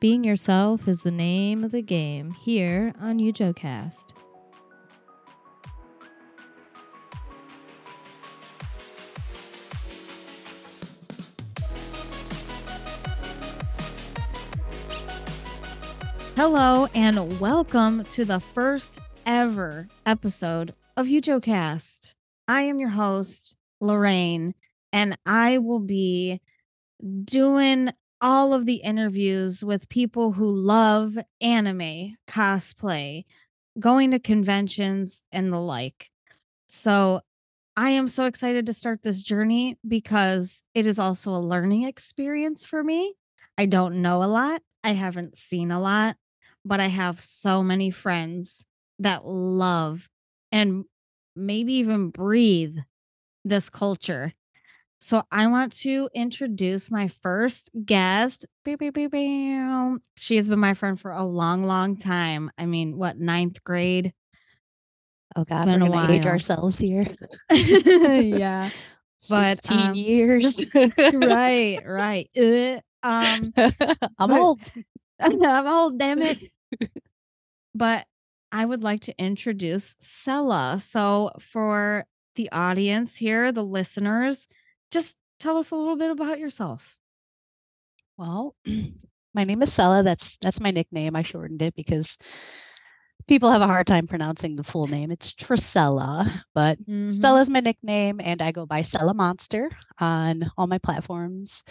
Being yourself is the name of the game here on UJOcast. Hello and welcome to the first ever episode of UJOcast. I am your host, Lorraine, and I will be doing all of the interviews with people who love anime, cosplay, going to conventions, and the like. So I am so excited to start this journey because it is also a learning experience for me. I don't know a lot, I haven't seen a lot, but I have so many friends that love and maybe even breathe this culture. So I want to introduce my first guest. She has been my friend for a long, long time. I mean, what, ninth grade? Oh God, we're gonna age ourselves here. yeah. But um, years. right, right. Uh, um I'm old. I'm old, damn it. but I would like to introduce Cella. So for the audience here, the listeners, just tell us a little bit about yourself. Well, my name is Cella. That's that's my nickname. I shortened it because people have a hard time pronouncing the full name. It's Trisella, but mm-hmm. Is my nickname, and I go by Cella Monster on all my platforms.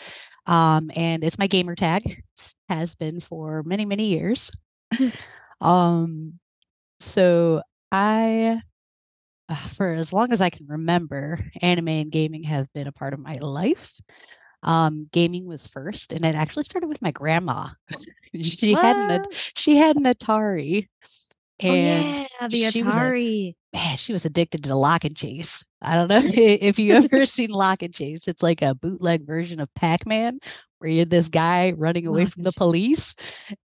Um, and it's my gamer tag. It has been for many many years. um, so I for as long as I can remember, anime and gaming have been a part of my life. Um, gaming was first, and it actually started with my grandma. she what? had an she had an Atari, and oh, yeah, the Atari. A, man, she was addicted to the Lock and Chase. I don't know if you ever seen Lock and Chase. It's like a bootleg version of Pac Man, where you're this guy running away Lock from the police,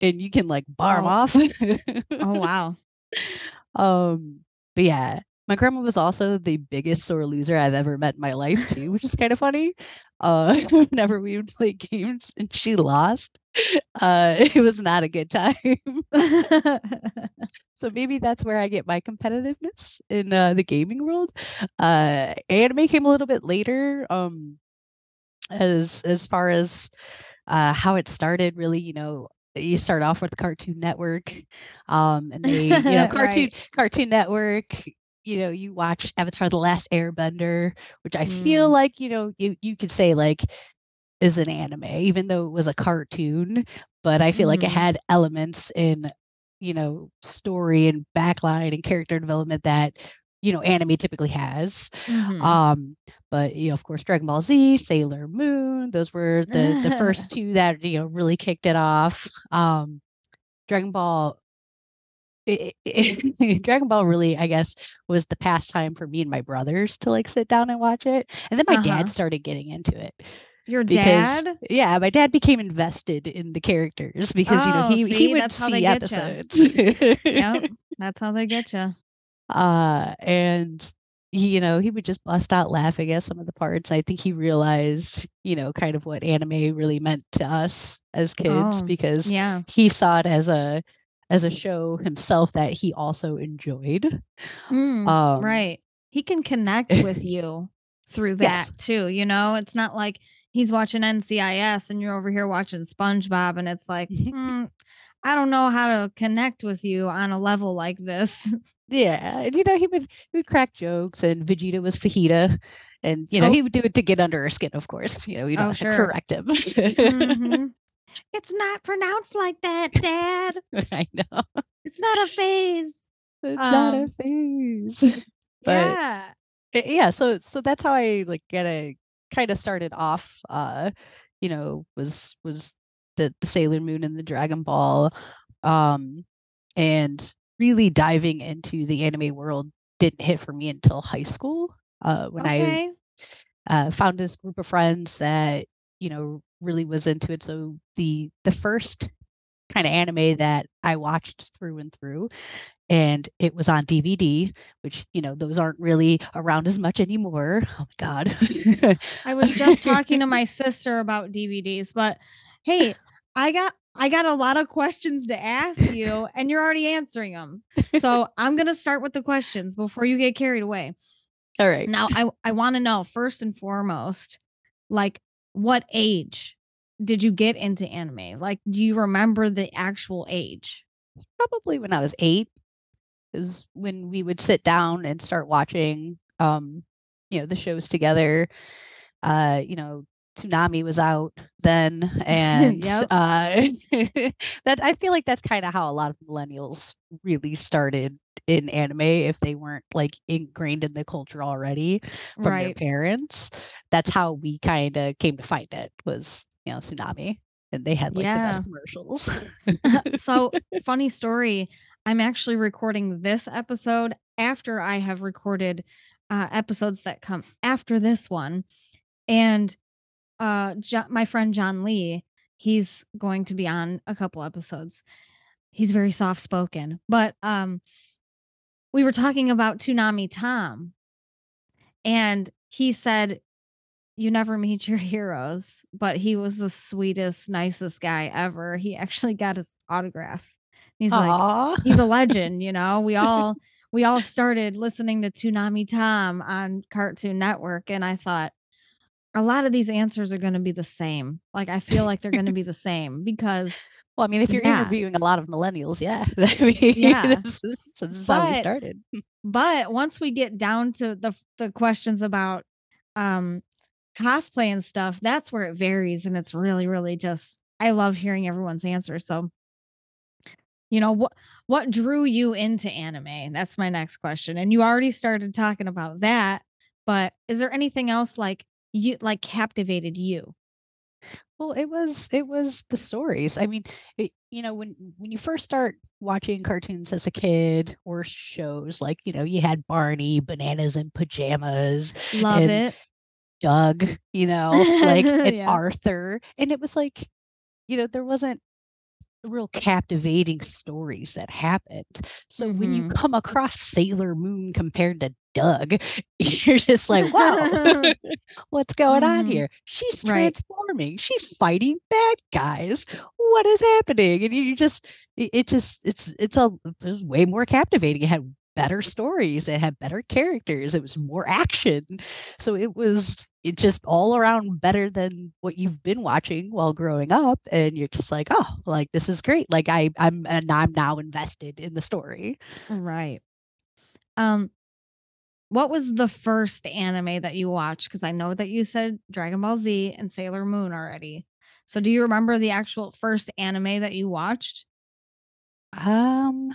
and you can like bar oh. him off. oh wow. Um, but yeah, my grandma was also the biggest sore loser I've ever met in my life too, which is kind of funny. Uh, whenever we would play games and she lost, uh, it was not a good time. so maybe that's where I get my competitiveness in uh, the gaming world. Uh, anime came a little bit later. Um, as as far as uh, how it started, really, you know, you start off with Cartoon Network, um, and they, you know, Cartoon right. Cartoon Network you know you watch avatar the last airbender which i mm. feel like you know you you could say like is an anime even though it was a cartoon but i feel mm. like it mm-hmm. had elements in you know story and backline and character development that you know anime typically has mm-hmm. um but you know of course dragon ball z sailor moon those were the the first two that you know really kicked it off um dragon ball it, it, Dragon Ball really, I guess, was the pastime for me and my brothers to like sit down and watch it. And then my uh-huh. dad started getting into it. Your because, dad? Yeah, my dad became invested in the characters because oh, you know he oh, see, he would see episodes. yep, that's how they get you. Uh, and he, you know, he would just bust out laughing at some of the parts. I think he realized, you know, kind of what anime really meant to us as kids oh, because yeah. he saw it as a as a show himself that he also enjoyed. Mm, um, right. He can connect with you through that yes. too. You know, it's not like he's watching NCIS and you're over here watching SpongeBob and it's like, mm, I don't know how to connect with you on a level like this. Yeah, and you know he would he would crack jokes, and Vegeta was fajita, and you know oh. he would do it to get under her skin. Of course, you know you don't oh, have sure. to correct him. mm-hmm. It's not pronounced like that, Dad. I know. It's not a phase. It's um, not a um, phase. but yeah. yeah, so so that's how I like get a kind of started off uh you know was was the the Sailor Moon and the Dragon Ball um and really diving into the anime world didn't hit for me until high school uh when okay. I uh, found this group of friends that you know really was into it. So the the first kind of anime that I watched through and through and it was on DVD, which you know those aren't really around as much anymore. Oh my god. I was just talking to my sister about DVDs, but hey, I got I got a lot of questions to ask you, and you're already answering them. So I'm gonna start with the questions before you get carried away. All right. Now, I I want to know first and foremost, like what age did you get into anime? Like, do you remember the actual age? Probably when I was eight is when we would sit down and start watching um you know the shows together uh you know Toonami was out then and Yep. uh that I feel like that's kind of how a lot of millennials really started in anime if they weren't like ingrained in the culture already from their parents that's how we kind of came to find it was you know Toonami and they had like the best Yeah. commercials So, funny story. I'm actually recording this episode after I have recorded uh, episodes that come after this one. And uh, jo- my friend John Lee, he's going to be on a couple episodes. He's very soft spoken, but um, we were talking about Toonami Tom, and he said, You never meet your heroes, but he was the sweetest, nicest guy ever. He actually got his autograph. He's like, he's a legend, you know. We all we all started listening to Toonami Tom on Cartoon Network, and I thought a lot of these answers are going to be the same. Like I feel like they're going to be the same because Well, I mean, if you're Yeah. interviewing a lot of millennials, yeah, I mean, Yeah. this, is, this is how we But- started. but once we get down to the the questions about um cosplay and stuff, that's where it varies and it's really really just I love hearing everyone's answers. So you know what what drew you into anime? That's my next question. And you already started talking about that, but is there anything else like you like captivated you? Well, it was it was the stories. I mean, it, you know, when when you first start watching cartoons as a kid or shows, like you know, you had Barney, Bananas in Pajamas, Love And- it. Doug, you know, like and Yeah. Arthur, and it was like, you know, there wasn't real captivating stories that happened. So when you Mhm. come across Sailor Moon compared to Doug, you're just like, wow, what's going on Mhm. here? She's Right. transforming. She's fighting bad guys. What is happening? And you, you just, it, it just, it's, it's a, it was way more captivating. It had better stories. It had better characters. It was more action. So it was, it just all around better than what you've been watching while growing up. And you're just like, oh, like this is great. Like I, I'm, and I'm now invested in the story. Right. Um, what was the first anime that you watched? Because I know that you said Dragon Ball Z and Sailor Moon already. So do you remember the actual first anime that you watched? Um,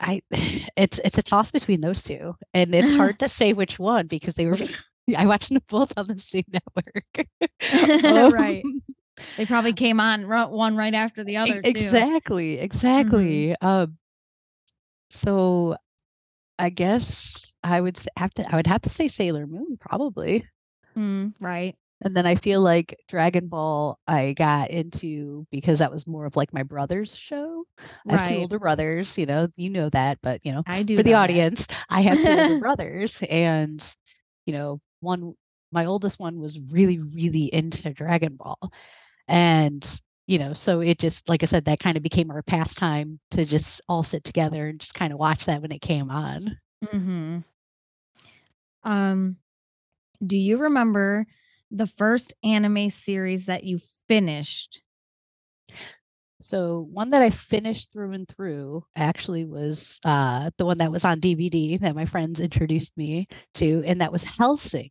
I it's it's a toss between those two, and it's hard to say which one because they were. I watched them both on the same network. Um, Right. They probably came on one right after the other too. Exactly, exactly. Um, so I guess I would have to. I would have to say Sailor Moon probably. Mm, right. And then I feel like Dragon Ball I got into because that was more of like my brother's show. I have two older brothers, you know, you know that, but you know, I do for the know that. audience, I have two older brothers and you know, one my oldest one was really really into Dragon Ball. And you know, so it just like I said that kind of became our pastime to just all sit together and just kind of watch that when it came on. Mm-hmm. Um, do you remember the first anime series that you finished? So one that I finished through and through actually was uh, the one that was on DVD that my friends introduced me to, and that was Hellsing.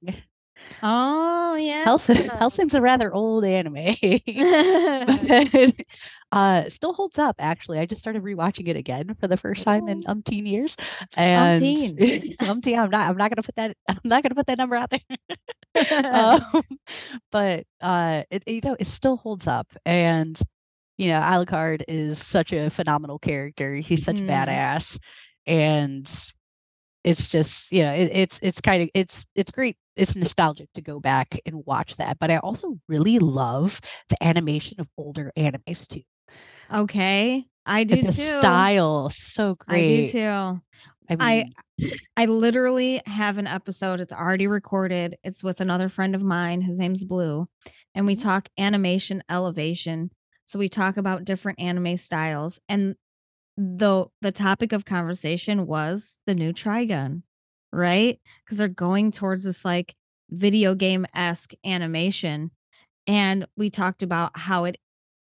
Oh yeah. Hellsing Hellsing's a rather old anime, but uh, still holds up. Actually, I just started rewatching it again for the first time in Oh. umpteen years. And Umpteen. umpteen. I'm not. I'm not gonna put that. I'm not gonna put that number out there. um, but uh, it you know it still holds up, and you know Alucard is such a phenomenal character. He's such a Mm. badass, and it's just you know it, it's it's kind of it's it's great. It's nostalgic to go back and watch that, but I also really love the animation of older animes too. okay. I do the too. style so I do great. too. I I- mean, I literally have an episode. It's already recorded. It's with another friend of mine. His name's Blue. and we Mhm. talk animation elevation. So we talk about different anime styles and the the topic of conversation was the new Trigun, right? Cuz they're going towards this like video game-esque animation and we talked about how it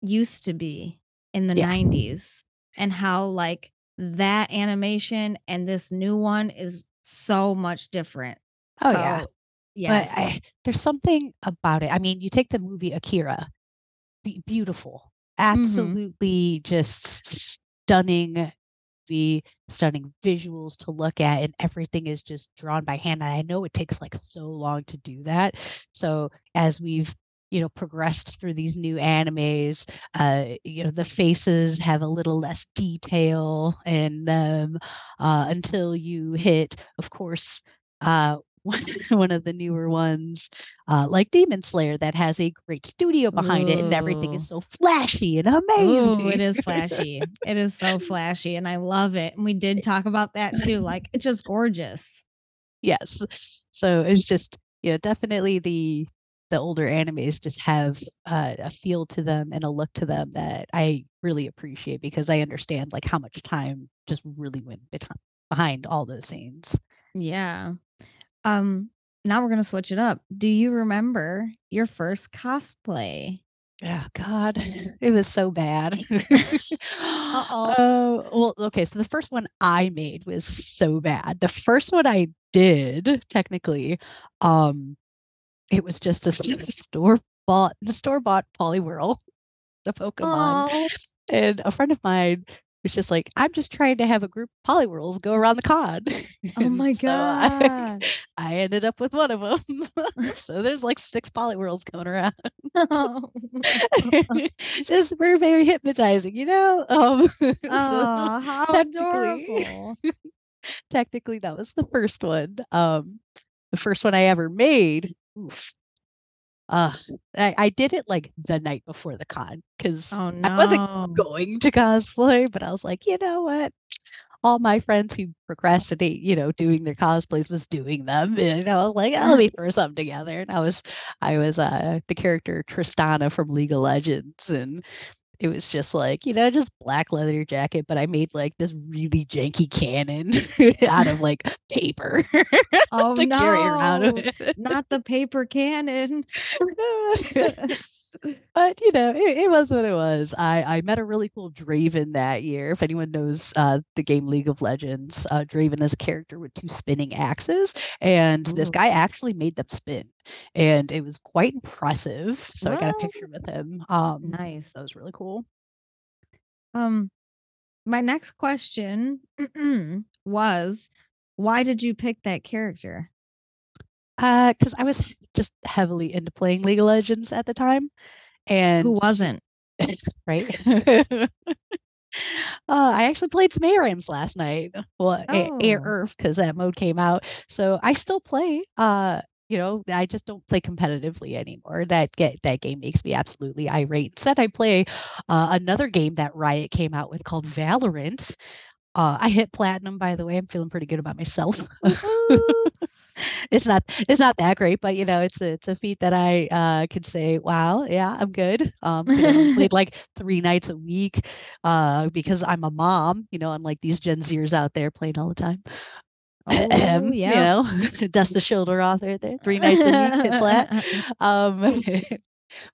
used to be in the Yeah. 90s and how like that animation and this new one is so much different. Oh, yeah. So, But. I there's something about it. I mean, you take the movie Akira, be beautiful, Mhm. absolutely just stunning, the stunning visuals to look at, and everything is just drawn by hand. And I know it takes like so long to do that. So as we've you know progressed through these new animes, uh, you know the faces have a little less detail in them uh, until you hit, of course, uh, one one of the newer ones, uh, like Demon Slayer, that has a great studio behind it, and everything is so flashy and Ooh, amazing. it is flashy. It is so flashy and I love it. And we did talk about that too. Like it's just gorgeous. Yes. So it's just, you know, definitely the the older animes just have uh, a feel to them and a look to them that I really appreciate because I understand like how much time just really went behind all those scenes. Yeah. Um now we're going to switch it up. Do you remember your first cosplay? Oh God, it was so bad. Uh-oh. Oh, well, okay, so the first one I made was so bad. The first one I did, technically, um, it was just a store bought store bought Poliwhirl, the Pokemon. Oh. And a friend of mine was just like, I'm just trying to have a group of Poliwhirls go around the con. Oh my so god. I ended up with one of them. so there's like six Poliwhirls going around. Oh. just we're very hypnotizing, you know. Um, so Oh, how technically, adorable. technically, that was the first one. Um, the first one I ever made. Oof. Uh, I, I did it like the night before the con because Oh I wasn't going to cosplay, but I was like, you know what? All my friends who procrastinate, you know, doing their cosplays was doing them. And you know, I was like, oh, let me throw something together. And I was I was uh the character Tristana from League of Legends and it was just like, you know, just black leather jacket, but I made like this really janky cannon out of like paper Oh to carry around no. Not the paper cannon. but you know, it, it was what it was. I I met a really cool Draven that year. If anyone knows uh, the game League of Legends, uh, Draven is a character with two spinning axes, and this guy actually made them spin, and it was quite impressive. So I got a picture with him. Um, Nice. that was really cool. Um, my next question was why did you pick that character? Uh, because I was just heavily into playing League of Legends at the time, and Who wasn't? right? uh, I actually played some ARAMs last night. Well, A- Oh. Air because that mode came out. So I still play. Uh, you know, I just don't play competitively anymore. That get that game makes me absolutely irate. Instead, I play uh, another game that Riot came out with called Valorant. Uh, I hit platinum, by the way. I'm feeling pretty good about myself. It's not it's not that great, but you know, it's a it's a feat that I uh could say, wow, yeah, I'm good. Um 'cause I only played like three nights a week, uh, because I'm a mom, you know, unlike these Gen Zers out there playing all the time. oh, You yeah. know, dust the shoulder off right there. Three nights a week, hit flat. Um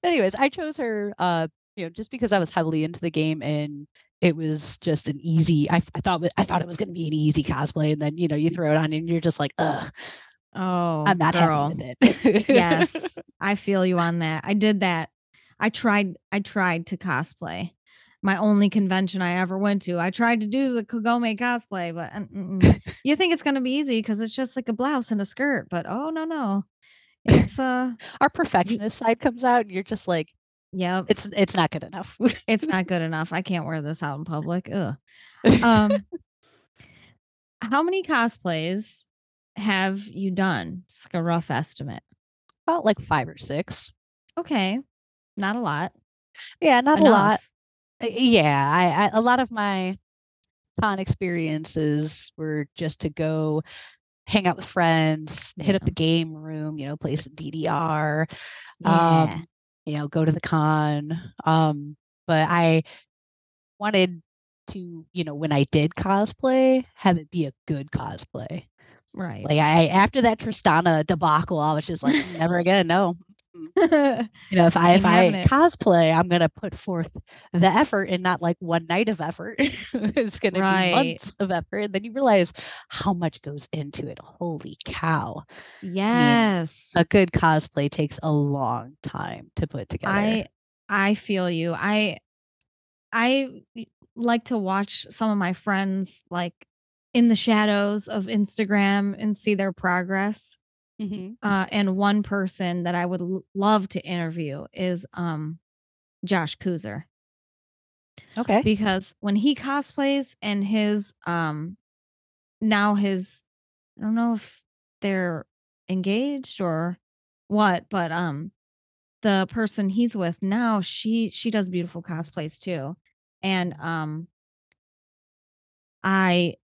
but anyways, I chose her uh, you know, just because I was heavily into the game and it was just an easy I, I thought I thought it was gonna be an easy cosplay and then you know you throw it on and you're just like, ugh, Oh, I'm not girl. happy with it. yes, I feel you on that. I did that. I tried I tried to cosplay. My only convention I ever went to. I tried to do the Kagome cosplay, but mm, mm, mm. you think it's going to be easy cuz it's just like a blouse and a skirt, but oh no no. It's uh Our perfectionist side comes out and you're just like, yeah, it's it's not good enough. it's not good enough. I can't wear this out in public. Ugh. Um how many cosplays have you done? Just like a rough estimate. About like five or six. Okay. Not a lot. Yeah, not a lot. Uh, Yeah, I, I a lot of my con experiences were just to go hang out with friends, hit up the game room, you know, play some DDR. Yeah. Um, you know, go to the con. Um, but I wanted to, you know, when I did cosplay, have it be a good cosplay. Right. Like I after that Tristana debacle, I was just like, mm, never again, no. you know, if I if I cosplay, I'm gonna put forth the effort and not like one night of effort. it's gonna right. be months of effort. And then you realize how much goes into it. Holy cow. Yes. I mean, a good cosplay takes a long time to put together. I I feel you. I I like to watch some of my friends like in the shadows of Instagram and see their progress. Mm-hmm. Uh, and one person that I would l- love to interview is um, Josh Kuzer. Okay. Because when he cosplays and his um now his I don't know if they're engaged or what, but um the person he's with now, she she does beautiful cosplays too. And um I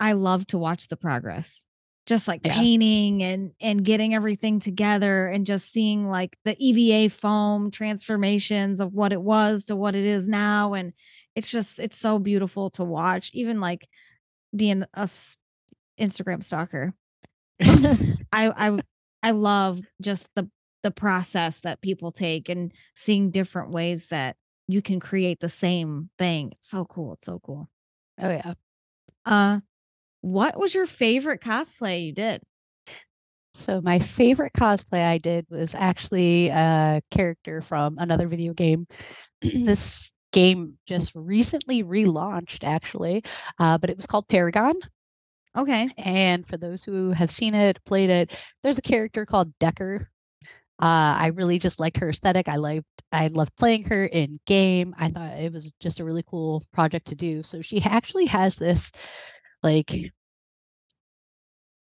I love to watch the progress just like yeah. painting and and getting everything together and just seeing like the EVA foam transformations of what it was to what it is now and it's just it's so beautiful to watch even like being a Instagram stalker. I I I love just the the process that people take and seeing different ways that you can create the same thing. It's so cool it's so cool. Oh yeah. Uh what was your favorite cosplay you did? So my favorite cosplay I did was actually a character from another video game. this game just recently relaunched, actually, uh, but it was called Paragon. Okay. And for those who have seen it, played it, there's a character called Dekker. Uh, I really just liked her aesthetic. I liked I loved playing her in game. I thought it was just a really cool project to do. So she actually has this like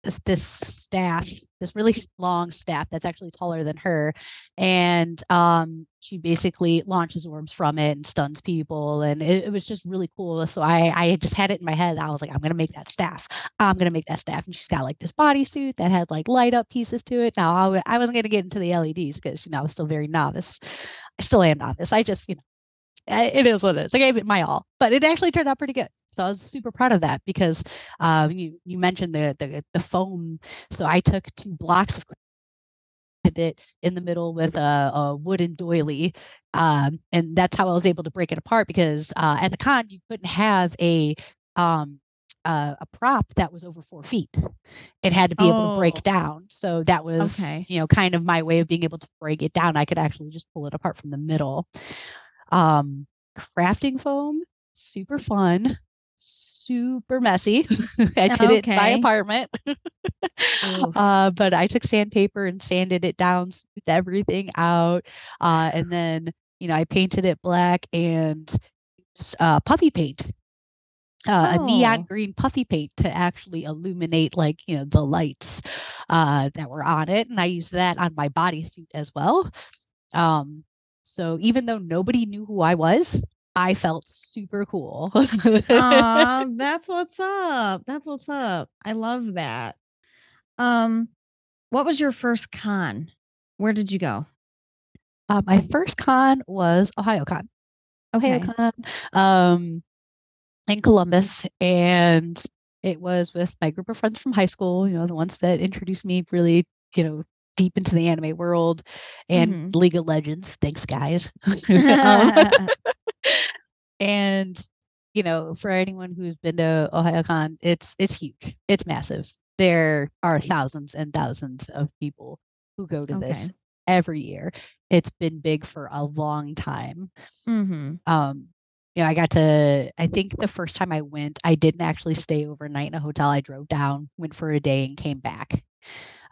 this, this staff, this really long staff that's actually taller than her, and um, she basically launches orbs from it and stuns people, and it, it, was just really cool. So I, I just had it in my head. I was like, I'm gonna make that staff. I'm gonna make that staff, and she's got like this bodysuit that had like light up pieces to it. Now I, I wasn't gonna get into the LEDs because you know I was still very novice. I still am novice. I just you know it is what it is. I gave it my all, but it actually turned out pretty good. So I was super proud of that because uh, you you mentioned the, the the foam. So I took two blocks of it in the middle with a, a wooden doily, um, and that's how I was able to break it apart because uh, at the con you couldn't have a um, uh, a prop that was over four feet. It had to be oh. able to break oh. down. So that was, okay. you know, kind of my way of being able to break it down. I could actually just pull it apart from the middle. Um, crafting foam, super fun, super messy. I did okay. it in my apartment. uh, but I took sandpaper and sanded it down, smoothed everything out. Uh, and then, you know, I painted it black and uh, puffy paint. Uh, oh. a neon oh. green puffy paint to actually illuminate like you know the lights uh, that were on it and i used that on my bodysuit as well um, so even though nobody knew who I was, I felt super cool. Aw, that's what's up. That's what's up. I love that. Um, what was your first con? Where did you go? Uh, my first con was Ohayocon. Okay. Ohayocon um, in Columbus, and it was with my group of friends from high school. You know, the ones that introduced me really, you know, deep into the anime world and mm-hmm. League of Legends. Thanks, guys. um, and you know, for anyone who's been to Ohayocon, it's it's huge. It's massive. There are thousands and thousands of people who go to okay. this every year. It's been big for a long time. Mm-hmm. Um, you know, I got to. I think the first time I went, I didn't actually stay overnight in a hotel. I drove down, went for a day, and came back.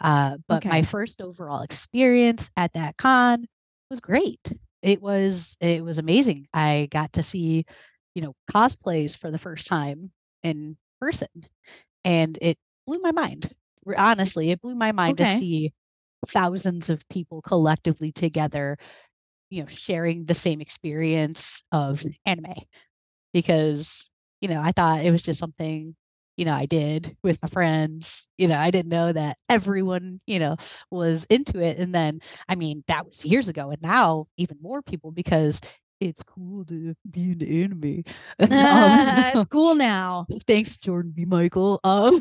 Uh, but okay. my first overall experience at that con was great. It was it was amazing. I got to see, you know, cosplays for the first time in person, and it blew my mind. Honestly, it blew my mind okay. to see thousands of people collectively together, you know, sharing the same experience of anime. Because you know, I thought it was just something you know, I did with my friends. You know, I didn't know that everyone, you know, was into it. And then, I mean, that was years ago. And now even more people because it's cool to be in anime. it's cool now. Thanks, Jordan B. Michael. Um,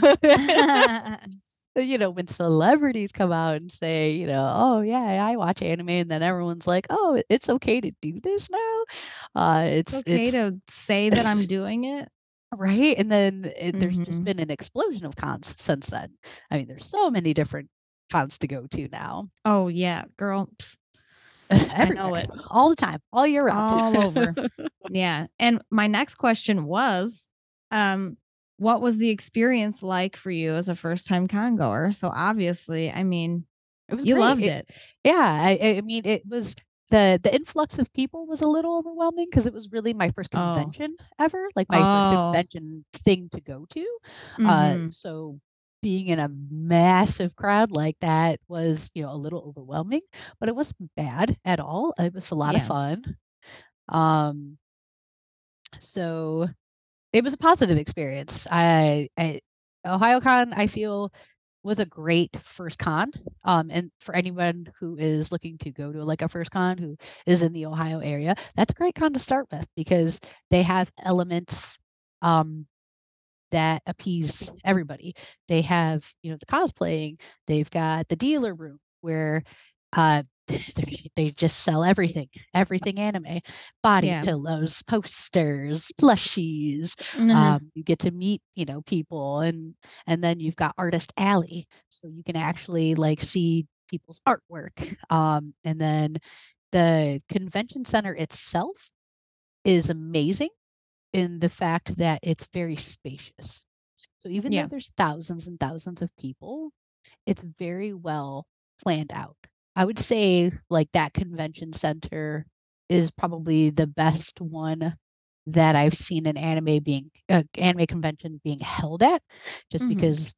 you know, when celebrities come out and say, you know, oh yeah, I watch anime, and then everyone's like, oh, it's okay to do this now. Uh, it's, It's okay it's to say that I'm doing it. Right, and then it, there's just Mhm. been an explosion of cons since then. I mean, there's so many different cons to go to now. Oh yeah, girl. I know it. all the time, all year round. All over. Yeah. And my next question was, um, what was the experience like for you as a first time con goer? So obviously, I mean, you great. loved It- it. Yeah, I I mean, it was the the influx of people was a little overwhelming because it was really my first Oh. convention ever, like my Oh. first convention thing to go to. Mhm. Uh, so being in a massive crowd like that was, you know, a little overwhelming, but it wasn't bad at all. It was a lot Yeah. of fun. Um, so it was a positive experience. I, I Ohayocon, I feel was a great first con. Um, and for anyone who is looking to go to like a first con who is in the Ohio area, that's a great con to start with because they have elements um, that appease everybody. They have, you know, the cosplaying. They've got the dealer room where uh, they just sell everything, everything anime, body Yeah. pillows, posters, plushies, Mhm. um, you get to meet you know people and and then you've got artist alley so you can actually like see people's artwork um, and then the convention center itself is amazing in the fact that it's very spacious so even Yeah. though there's thousands and thousands of people it's very well planned out i would say like that convention center is probably the best one that I've seen an anime being uh, anime convention being held at, just Mhm. because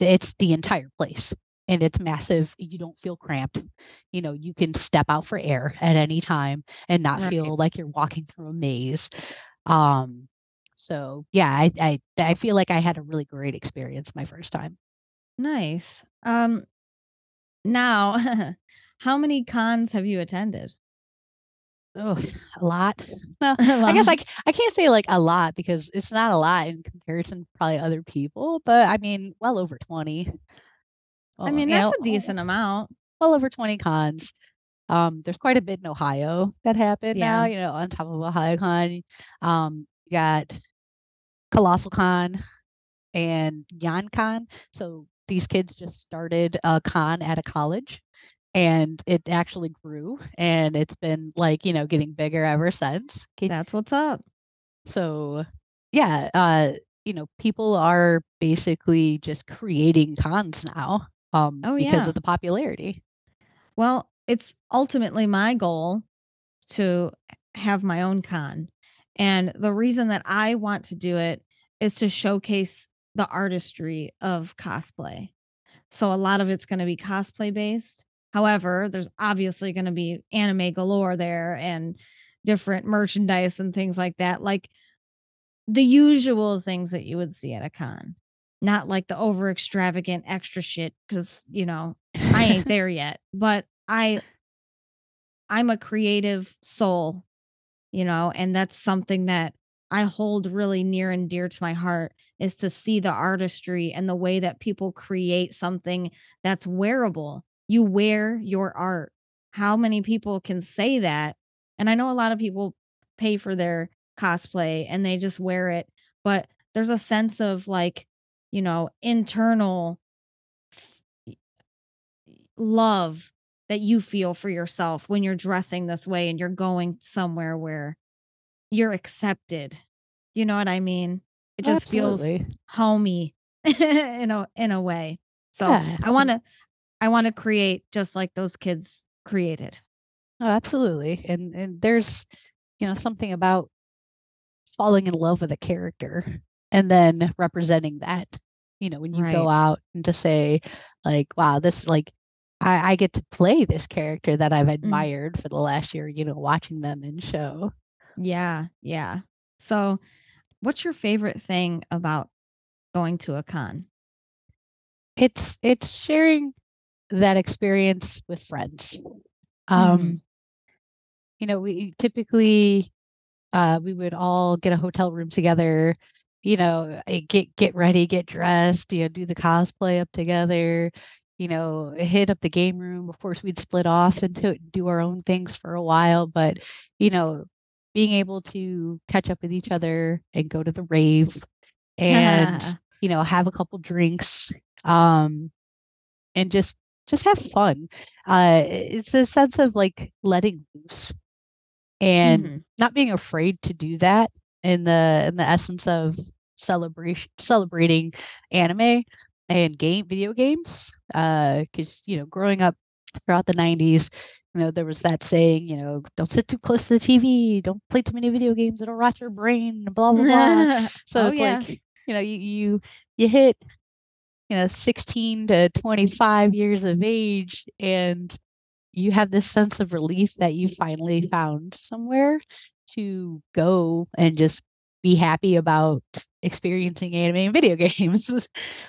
it's the entire place and it's massive. You don't feel cramped. You know, you can step out for air at any time and not Right. feel like you're walking through a maze. Um, so yeah, I, I I feel like I had a really great experience my first time. Nice. Um, now, how many cons have you attended? Oh, a lot. No, I guess Well, I, can't say like a lot because it's not a lot in comparison to probably other people, but I mean, well over 20. I mean, that's know, a decent amount. well over 20 cons. Um, there's quite a bit in Ohio that happened now, you know, on top of Ohayocon. Um, you got Colossal Con and YonCon. So these kids just started a con at a college and it actually grew and it's been like, you know, getting bigger ever since. That's what's up. So yeah, uh, you know, people are basically just creating cons now um, Oh, because yeah. of the popularity. Well, it's ultimately my goal to have my own con. And the reason that I want to do it is to showcase the artistry of cosplay. So a lot of it's going to be cosplay based. However, there's obviously going to be anime galore there and different merchandise and things like that. Like the usual things that you would see at a con, not like the over extravagant extra shit. Cause, you know, I ain't there yet, but I I'm a creative soul, you know, and that's something that I hold really near and dear to my heart is to see the artistry and the way that people create something that's wearable. You wear your art. How many people can say that? And I know a lot of people pay for their cosplay and they just wear it, but there's a sense of like, you know, internal love that you feel for yourself when you're dressing this way and you're going somewhere where you're accepted. You know what I mean? It just feels homey in a in a way. So Yeah. I want to I want to create just like those kids created. Oh, absolutely. And and there's, you know, something about falling in love with a character and then representing that. You know, when you go out and to say, like, wow, this like I, I get to play this character that I've Mm. admired for the last year, you know, watching them in show. Yeah, yeah. So what's your favorite thing about going to a con? It's it's sharing that experience with friends. Um, Mhm. you know, we typically uh, we would all get a hotel room together, you know, eh, get get ready, get dressed, you know, do the cosplay up together, you know, hit up the game room. Of course, we'd split off and to do our own things for a while, but you know, being able to catch up with each other and go to the rave and you know have a couple drinks um and just just have fun uh it's a sense of like letting loose and Mhm. not being afraid to do that in the in the essence of celebration celebrating anime and game video games uh because you know growing up throughout the 90s you know there was that saying you know don't sit too close to the tv don't play too many video games it'll rot your brain blah blah blah so Oh, it's yeah. like you know you you you hit you know 16 to 25 years of age and you have this sense of relief that you finally found somewhere to go and just be happy about experiencing anime and video games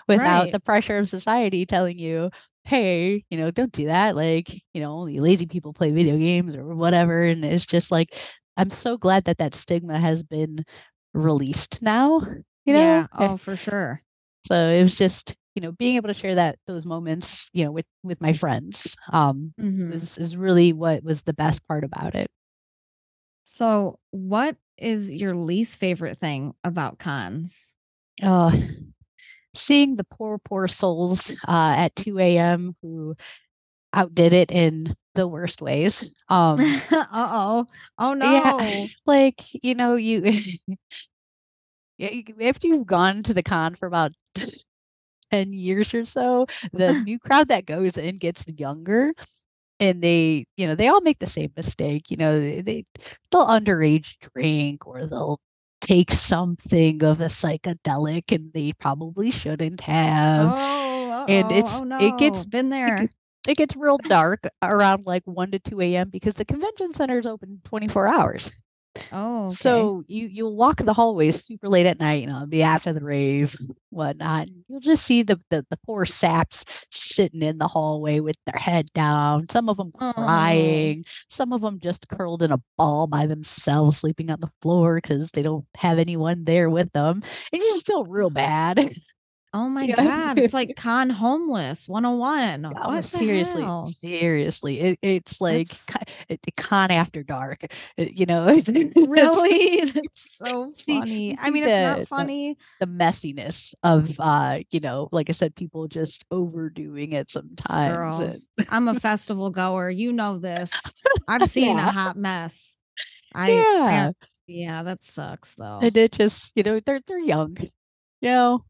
without Right. the pressure of society telling you hey you know don't do that like you know only lazy people play video games or whatever and it's just like i'm so glad that that stigma has been released now you know yeah. Oh, for sure. so it was just you know being able to share that those moments you know with with my friends um Mhm. was is really what was the best part about it So, what is your least favorite thing about cons? uh seeing the poor poor souls uh at 2 a.m who outdid it in the worst ways um Uh-oh. Oh yeah no. like you know you yeah, after you've gone to the con for about 10 years or so the new crowd that goes in gets younger and they you know they all make the same mistake you know they, they they'll underage drink or they'll take something of a psychedelic and they probably shouldn't have Oh, and it's Oh no. it gets been there. ge- it gets real dark around like 1 to 2 a.m because the convention center is open 24 hours Oh, okay. so you you'll walk the hallways super late at night, you know, be after the rave, whatnot. and You'll just see the, the the poor saps sitting in the hallway with their head down. Some of them Oh. crying, some of them just curled in a ball by themselves, sleeping on the floor because they don't have anyone there with them, and you just feel real bad. Oh my Yeah. god, it's like con homeless 101. Oh, what seriously, hell? seriously, it, it's like That's- ki- it, it con after dark, it- you know. it's- Really? That's so funny. I mean, it's not funny. the messiness of uh you know like i said people just overdoing it sometimes Girl. and- I'm a festival goer. You know this. I've seen a hot mess. I yeah I, yeah, that sucks though. and it just you know they're they're young you know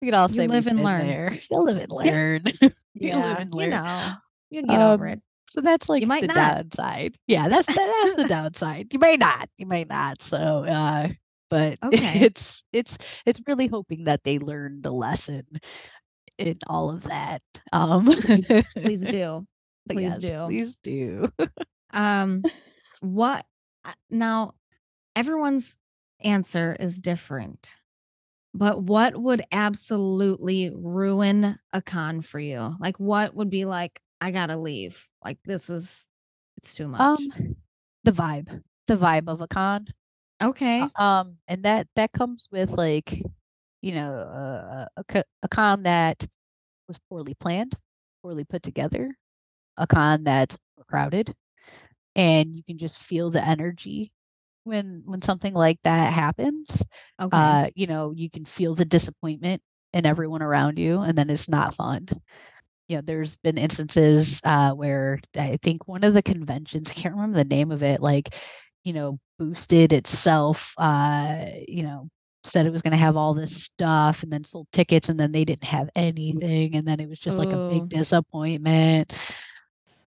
we could all You say live and learn. there you live and learn you yeah, live and learn. you know. You get over Um, it. so that's like might the not. downside yeah that's that, that's the downside you may not you may not so uh but Okay. it's it's it's really hoping that they learn the lesson in all of that um Please do. Please yes, do. please do Um, what uh, now? Everyone's answer is different, but what would absolutely ruin a con for you? Like, what would be like, I gotta leave? Like, this is, it's too much. Um, the vibe, the vibe of a con. okay. Uh, Um, and that that comes with like, you know, uh, a a con that was poorly planned, poorly put together, a con that's crowded, and you can just feel the energy when when something like that happens. Okay. Uh, you know, you can feel the disappointment in everyone around you, and then it's not fun. You know, there's been instances uh, where I think one of the conventions, I can't remember the name of it, like, you know, boosted itself, uh, you know, said it was going to have all this stuff and then sold tickets and then they didn't have anything. And then it was just like a big disappointment.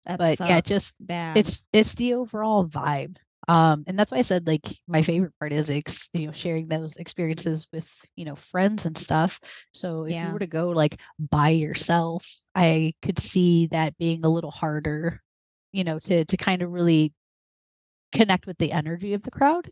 that but yeah, just- bad. It's, it's the overall vibe. Um, and that's why I said like my favorite part is ex- you know sharing those experiences with you know friends and stuff. So if Yeah. you were to go like by yourself, I could see that being a little harder, you know, to to kind of really connect with the energy of the crowd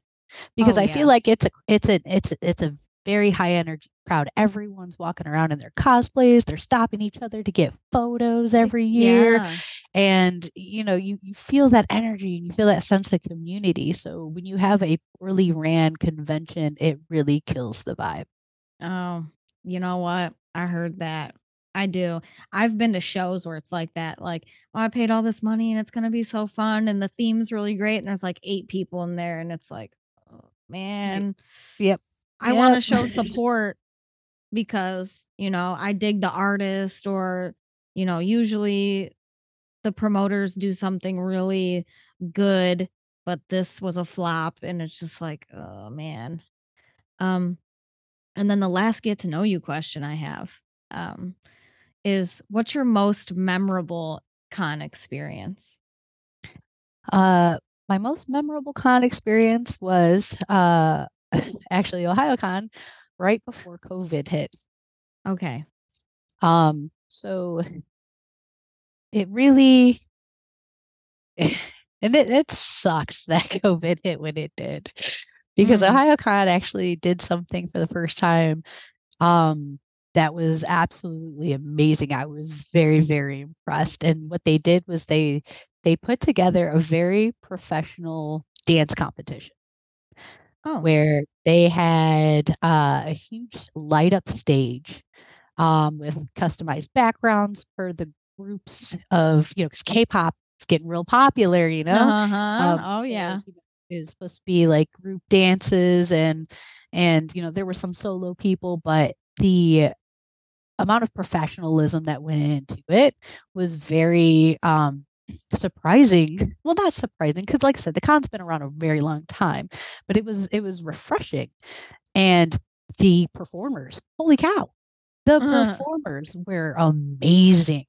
because Oh, I yeah. feel like it's a it's a it's a, it's a very high energy crowd. Everyone's walking around in their cosplays. They're stopping each other to get photos every year. Yeah. And you know, you, you feel that energy and you feel that sense of community. So when you have a poorly ran convention, it really kills the vibe. Oh, you know what? I heard that. I do. I've been to shows where it's like that. Like, oh, I paid all this money and it's gonna be so fun and the theme's really great. And there's like eight people in there, and it's like, oh, man. Yep. I want to show support because, you know, I dig the artist or, you know, usually the promoters do something really good, but this was a flop and it's just like, oh man. Um and then the last get to know you question I have um is what's your most memorable con experience? Uh, my most memorable con experience was uh, actually Ohayocon right before COVID hit. Okay. Um, so it really, and it, it sucks that COVID hit when it did, because Mhm. Ohayocon actually did something for the first time um, that was absolutely amazing. I was very, very impressed. And what they did was they they put together a very professional dance competition Oh. where they had uh, a huge light up stage um, with customized backgrounds for the groups of you know because K-pop is getting real popular, you know. Uh-huh. Um, Oh yeah. it was supposed to be like group dances and and you know there were some solo people, but the amount of professionalism that went into it was very um surprising well not surprising because like i said the con's been around a very long time but it was it was refreshing. And the performers holy cow the Uh, performers were amazing.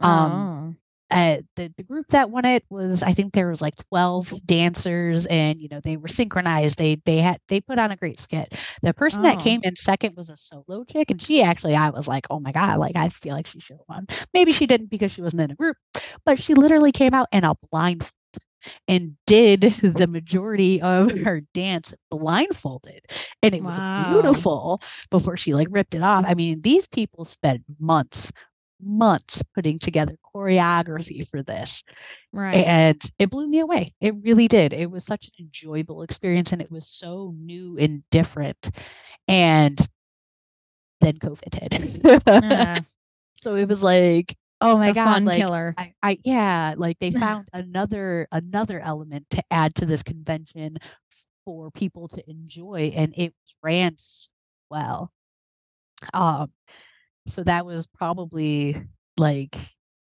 Um oh. Uh, the the group that won it was I think there was like 12 dancers and you know they were synchronized they they had they put on a great skit the person that Oh. came in second was a solo chick and she actually I was like oh my god like I feel like she should have won maybe she didn't because she wasn't in a group but she literally came out in a blindfold and did the majority of her dance blindfolded and it was Wow. beautiful before she like ripped it off I mean these people spent months months putting together choreography for this Right. and it blew me away it really did it was such an enjoyable experience and it was so new and different and then covid hit Uh, so it was like oh my the god fun like killer. I, I yeah like they found another another element to add to this convention for people to enjoy and it ran so well um so that was probably like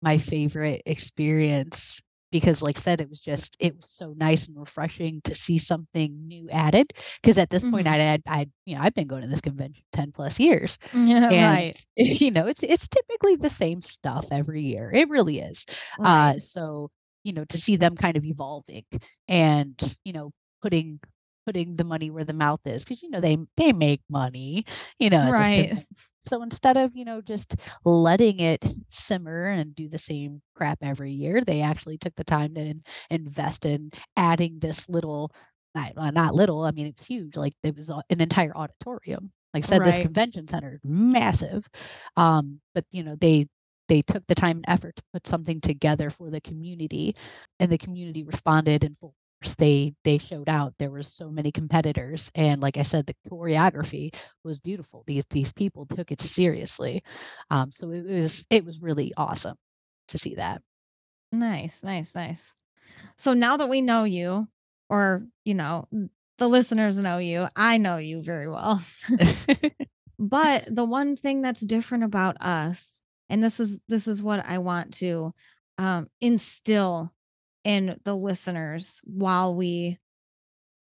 my favorite experience because like I said it was just it was so nice and refreshing to see something new added because at this point Mhm. I'd had I'd you know I've been going to this convention 10 plus years Yeah, and right. you know it's it's typically the same stuff every year it really is Right. uh so you know to see them kind of evolving and you know putting putting the money where the mouth is because you know they they make money you know Right. so instead of you know just letting it simmer and do the same crap every year they actually took the time to in, invest in adding this little not, well, not little i mean it was huge like it was an entire auditorium like I said this convention center massive um but you know they they took the time and effort to put something together for the community and the community responded in full they they showed out there were so many competitors and like i said the choreography was beautiful these these people took it seriously um so it was it was really awesome to see that Nice, nice, nice. So now that we know you, or you know, the listeners know you, I know you very well. but the one thing that's different about us, and this is this is what I want to um instill in the listeners while we,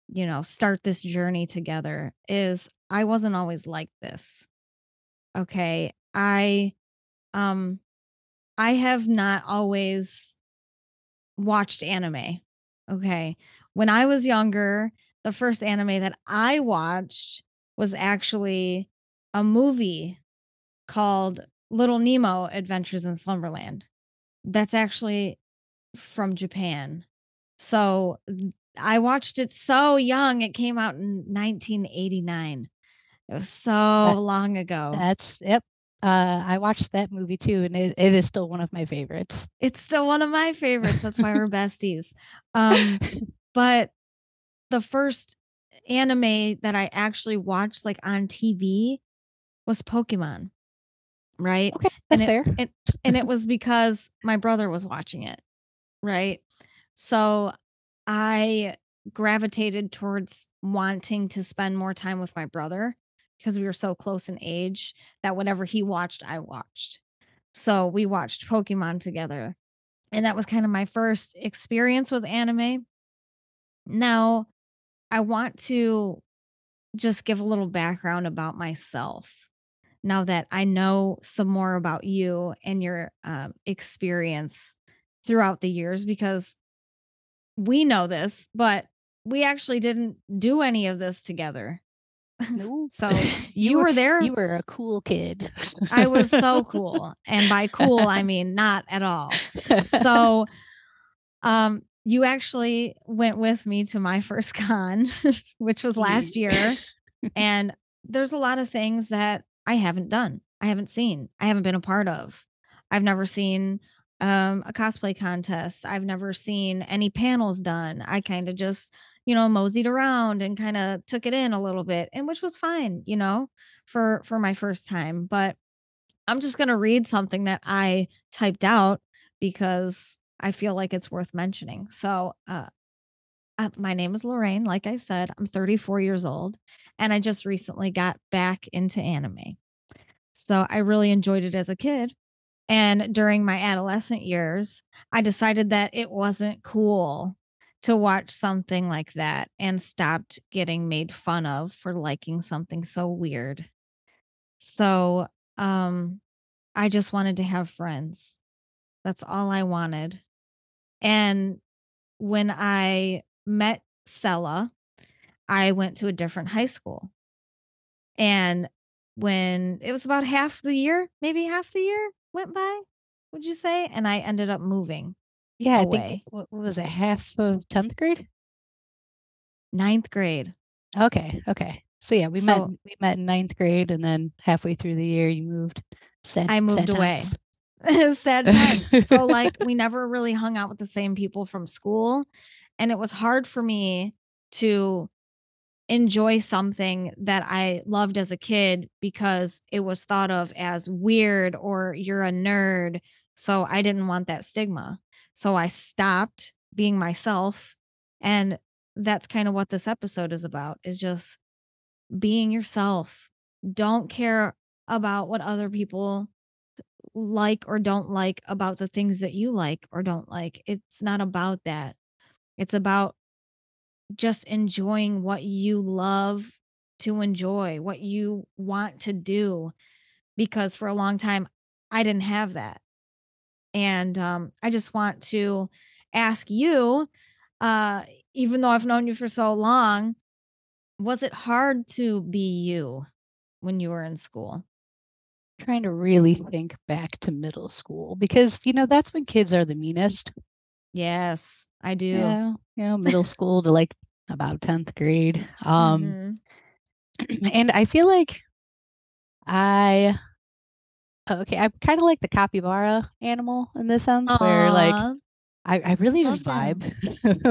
you know, start this journey together is I wasn't always like this. Okay. I um I have not always watched anime. Okay. When I was younger, the first anime that I watched was actually a movie called Little Nemo Adventures in Slumberland. That's actually from Japan. So I watched it so young. It came out in 1989. It was so that, long ago. That's yep. Uh, I watched that movie too, and it, it is still one of my favorites. It's still one of my favorites. That's why we're besties. Um, but the first anime that I actually watched like on TV was Pokemon. Right. Okay, that's and it, fair. And, and it was because my brother was watching it. Right. So I gravitated towards wanting to spend more time with my brother because we were so close in age that whatever he watched, I watched. So we watched Pokemon together. And that was kind of my first experience with anime. Now, I want to just give a little background about myself now that I know some more about you and your um, experience throughout the years because we know this, but we actually didn't do any of this together. No. so you, you were, were, there. You were a cool kid. I was so cool. And by cool, I mean not at all. So um you actually went with me to my first con, which was last year. and there's a lot of things that I haven't done. I haven't seen. I haven't been a part of. I've never seen um, a cosplay contest. I've never seen any panels done. I kind of just, you know, moseyed around and kind of took it in a little bit, and which was fine, you know, for for my first time. But I'm just gonna read something that I typed out because I feel like it's worth mentioning. So, uh, uh, my name is Lorraine. Like I said, I'm 34 years old, and I just recently got back into anime. So I really enjoyed it as a kid. And during my adolescent years, I decided that it wasn't cool to watch something like that and stopped getting made fun of for liking something so weird. So, um, I just wanted to have friends. That's all I wanted. And when I met Cella, I went to a different high school. And when it was about half the year, maybe half the year went by, would you say? And I ended up moving. Yeah, away. I think what was it, half of 10th grade? Ninth grade. Okay, okay. So yeah, we so, met we met in ninth grade and then halfway through the year you moved. Sad, I moved away. Times. sad times. so like we never really hung out with the same people from school. And it was hard for me to enjoy something that I loved as a kid because it was thought of as weird or you're a nerd. So I didn't want that stigma. So I stopped being myself. And that's kind of what this episode is about is just being yourself. Don't care about what other people like or don't like about the things that you like or don't like. It's not about that. It's about just enjoying what you love to enjoy, what you want to do. Because for a long time, I didn't have that. And um, I just want to ask you, uh, even though I've known you for so long, was it hard to be you when you were in school? trying to really think back to middle school because you know that's when kids are the meanest. Yes, I do. Yeah, you know, middle school to like about 10th grade. Um mm-hmm. and I feel like I okay, I'm kind of like the capybara animal in this sense Aww. where like I, I really just vibe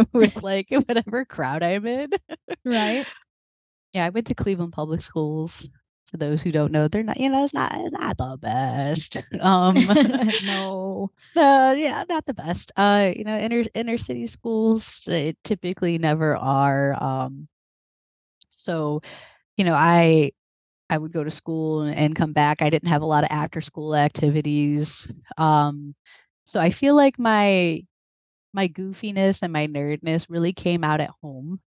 with like whatever crowd I'm in. right. Yeah, I went to Cleveland Public Schools for those who don't know, they're not, you know, it's not not the best. Um, no, uh, yeah, not the best. Uh, you know, inner inner city schools typically never are. Um, so, you know, I I would go to school and, and come back. I didn't have a lot of after school activities. Um, so I feel like my my goofiness and my nerdness really came out at home.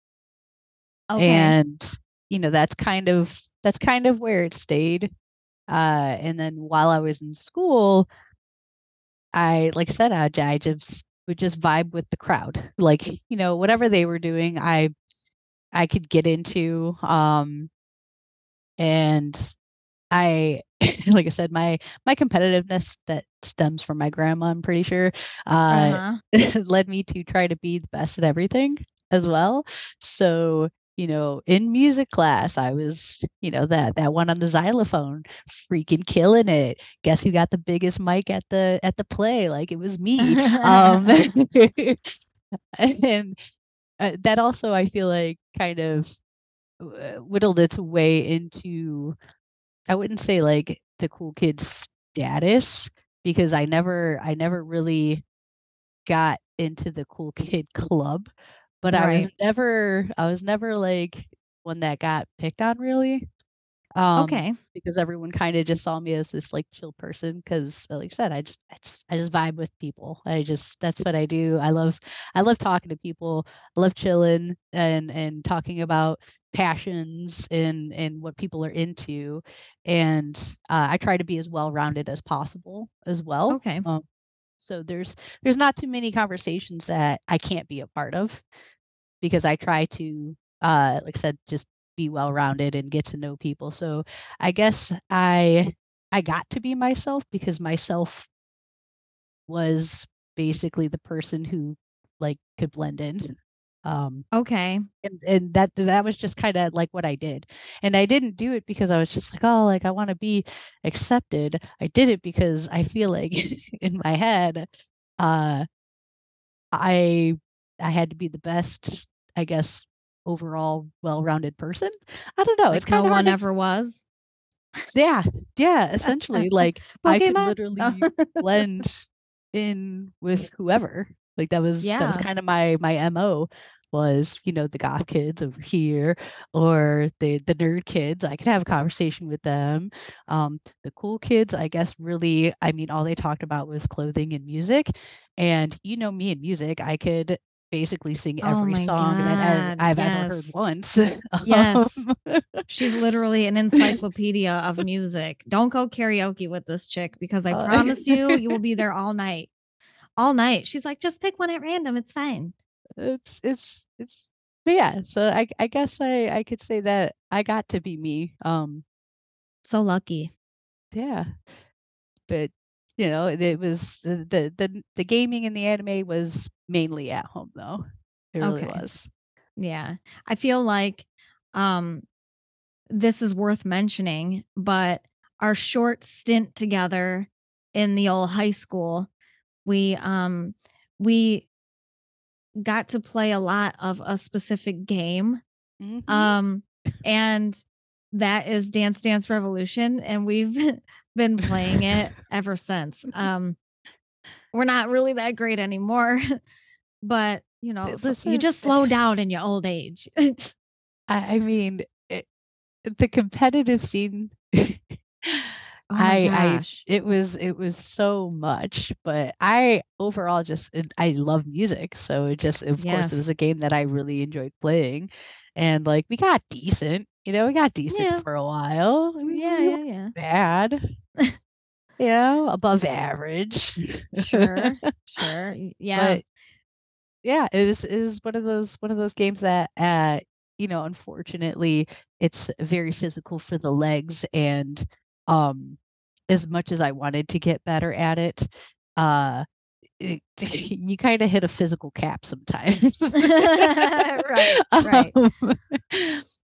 Okay. And you know that's kind of that's kind of where it stayed uh and then while i was in school i like I said I, I just would just vibe with the crowd like you know whatever they were doing i i could get into um and i like i said my my competitiveness that stems from my grandma i'm pretty sure uh uh-huh. led me to try to be the best at everything as well so you know, in music class, I was, you know, that that one on the xylophone, freaking killing it. Guess who got the biggest mic at the at the play? Like it was me. um, and uh, that also, I feel like, kind of uh, whittled its way into, I wouldn't say like the cool kid status because I never, I never really got into the cool kid club but I was never I was never like one that got picked on really. Um, Okay. because everyone kind of just saw me as this like chill person because like I said, I just I just I just vibe with people. I just that's what I do. I love I love talking to people. I love chilling and and talking about passions and and what people are into. And uh, I try to be as well rounded as possible as well. Okay. Um, so there's there's not too many conversations that I can't be a part of because I try to, uh, like I said, just be well rounded and get to know people. So I guess I I got to be myself because myself was basically the person who like could blend in. Um Okay. and, and that that was just kind of like what I did. And I didn't do it because I was just like, oh, like I want to be accepted. I did it because I feel like in my head, uh I I had to be the best I guess, overall well-rounded person. I don't know, it's Like no kinda hard one to ever was. Yeah, yeah, essentially, like, I could Pokemon? literally blend in with whoever. Like, that was that was kinda my my MO was, you know, the goth kids over here or the the nerd kids, I could have a conversation with them. Um, the cool kids, I guess, really I mean, all they talked about was clothing and music, and you know me and music, I could basically sing Oh every my song that I've god, I've ever heard once. Yes. Um She's literally an encyclopedia of music. Don't go karaoke with this chick because I Uh promise you, you will be there all night. All night. She's like, "Just pick one at random, it's fine." It's it's it's yeah, so I I guess I I could say that I got to be me, um, So lucky. yeah, but, you know, it was the the the the gaming and the anime was mainly at home, though. It really Okay. was. Yeah. I feel like um this is worth mentioning, but our short stint together in the old high school, we um we got to play a lot of a specific game. Mhm. Um and that is Dance Dance Revolution and we've been playing it ever since. Um we're not really that great anymore, but you know, you just slow down in your old age. I mean, it the competitive scene, Oh I I it was it was so much, but I overall just it, I love music, so it just of course it was a game that I really enjoyed playing, and like we got decent, you know, we got decent Yeah. for a while. We Yeah, we yeah, yeah. bad, you know, above average. Sure. Sure. Yeah. But yeah, it was was one of those one of those games that uh you know, unfortunately it's very physical for the legs and um as much as I wanted to get better at it, uh it, you kind of hit a physical cap sometimes. Right, right. um,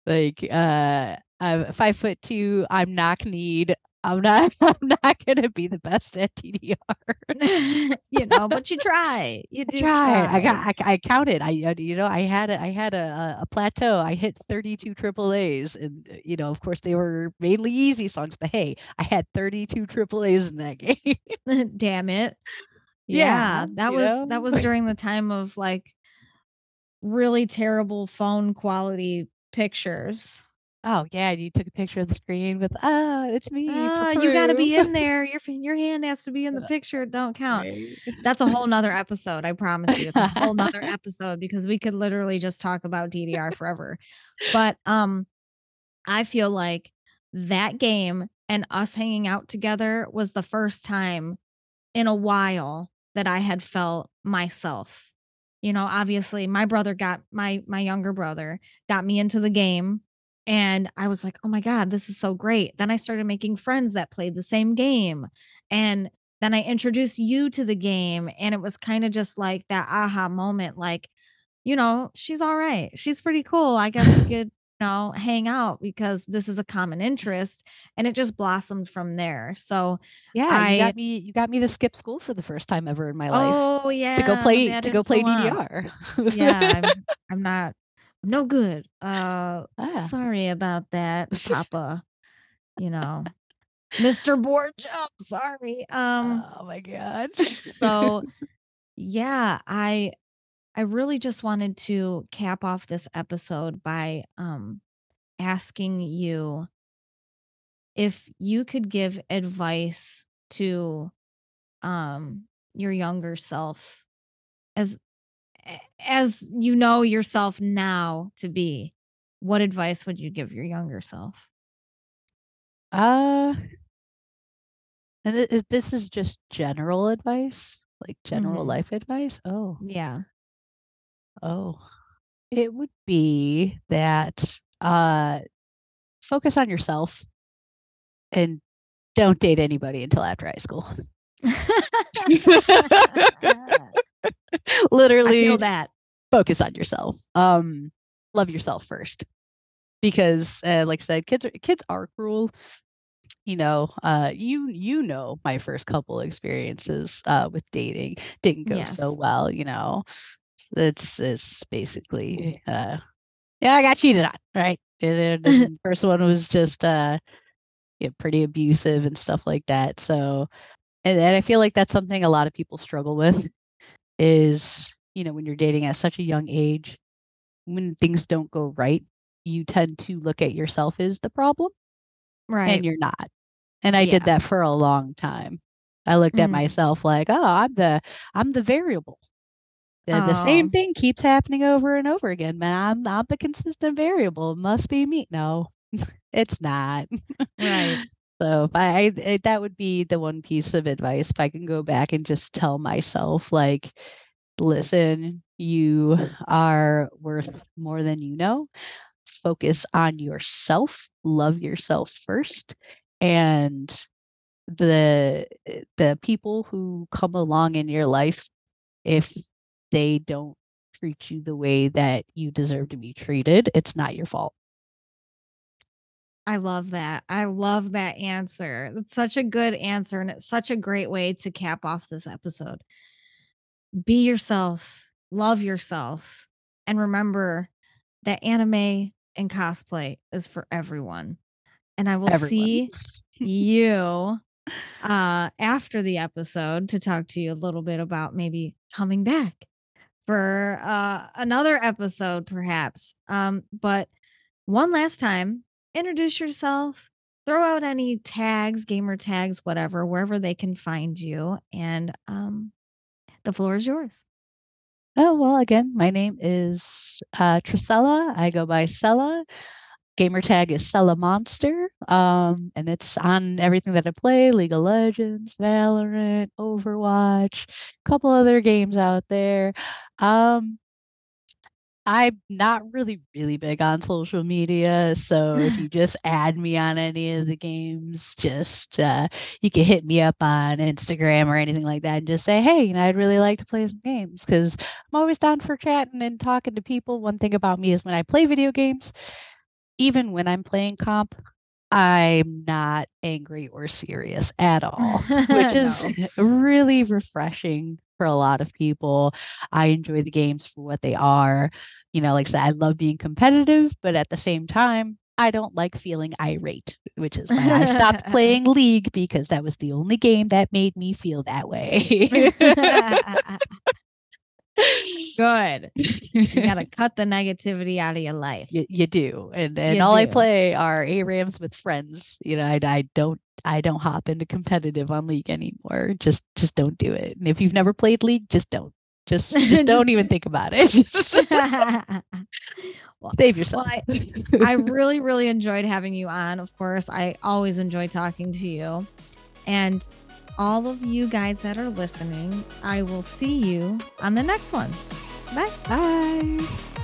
like uh I'm five foot two, I'm knock kneed. I'm not I'm not gonna be the best at DDR. You know, but you try. You I do. I try. got I I counted. I, uh, you know, I had a I had a a plateau. I hit 32 triple A's and, uh, you know, of course, they were mainly easy songs, but hey, I had 32 triple A's in that game. Damn it. Yeah, Yeah, that was that was during the time of, like, really terrible phone quality pictures. Oh, yeah, you took a picture of the screen with, oh, it's me "Ah, you gotta be in there. Your your hand has to be in the picture. It don't count." right. That's a whole 'nother episode, I promise you. It's a whole whole 'nother episode because we could literally just talk about DDR forever. But, um, I feel like that game and us hanging out together was the first time in a while that I had felt myself. You know, obviously my brother got my my younger brother got me into the game and I was like, "Oh my god, this is so great." Then I started making friends that played the same game. And then I introduced you to the game and it was kind of just like that aha moment like, you know, she's all right. She's pretty cool. I guess we could, you know, hang out because this is a common interest. And it just blossomed from there. So yeah, I, you got me you got me to skip school for the first time ever in my life. Oh yeah. To go play to go play. DDR. yeah, I'm, I'm not no good. Uh Ah. sorry about that, Papa. You know. Mr. Board Jump. Sorry. Um oh my god. so yeah, I I really just wanted to cap off this episode by um asking you if you could give advice to um your younger self as as you know yourself now to be what advice would you give your younger self Uh and thi- is this is just general advice? Like general Mhm. life advice? Oh. yeah Oh. It would be that uh focus on yourself and don't date anybody until after high school. Literally feel that focus on yourself. Um love yourself first. Because uh, like I said kids are kids are cruel. You know, uh you you know my first couple experiences uh with dating didn't go so well, you know. It's it's basically uh yeah, I got cheated on, right? The first one was just uh yeah, pretty abusive and stuff like that. So and, and I feel like that's something a lot of people struggle with is, you know, when you're dating at such a young age, when things don't go right, you tend to look at yourself as the problem right and you're not. And I did that for a long time. I looked at Mm. myself like, oh, I'm the I'm the variable. The, the same oh thing keeps happening over and over again, man. I'm I'm the consistent variable. It must be me. No, it's not. right So if I, I I- that would be the one piece of advice if I can go back and just tell myself like listen, you are worth more than you know. Focus on yourself, love yourself first, and the the people who come along in your life if they don't treat you the way that you deserve to be treated, it's not your fault. I love that. I love that answer. It's such a good answer and it's such a great way to cap off this episode. Be yourself, love yourself, and remember that anime and cosplay is for everyone. And I will Everyone. see you uh after the episode to talk to you a little bit about maybe coming back for uh another episode perhaps. Um but one last time, introduce yourself, throw out any tags, gamer tags, whatever, wherever they can find you. And um, the floor is yours. Oh, well, again, my name is uh, Trisella. I go by Cella. Gamer tag is Cella Monster. Um, and it's on everything that I play League of Legends, Valorant, Overwatch, a couple other games out there. Um, I'm not really, really big on social media. So if you just add me on any of the games, just uh, you can hit me up on Instagram or anything like that and just say, hey, you know, I'd really like to play some games because I'm always down for chatting and talking to people. One thing about me is when I play video games, even when I'm playing comp, I'm not angry or serious at all, which is No. really refreshing for a lot of people. I enjoy the games for what they are. You know, like I said, I love being competitive, but at the same time, I don't like feeling irate, which is why I stopped playing League because that was the only game that made me feel that way. Good. You got to cut the negativity out of your life. you, you do and and You all i play are ARAMs with friends you know I, I don't i don't hop into competitive on league anymore just just don't do it and if you've never played league just don't just just don't even think about it well, save yourself I, I really, really enjoyed having you on. Of course, I always enjoy talking to you. And all of you guys that are listening, I will see you on the next one. Bye. bye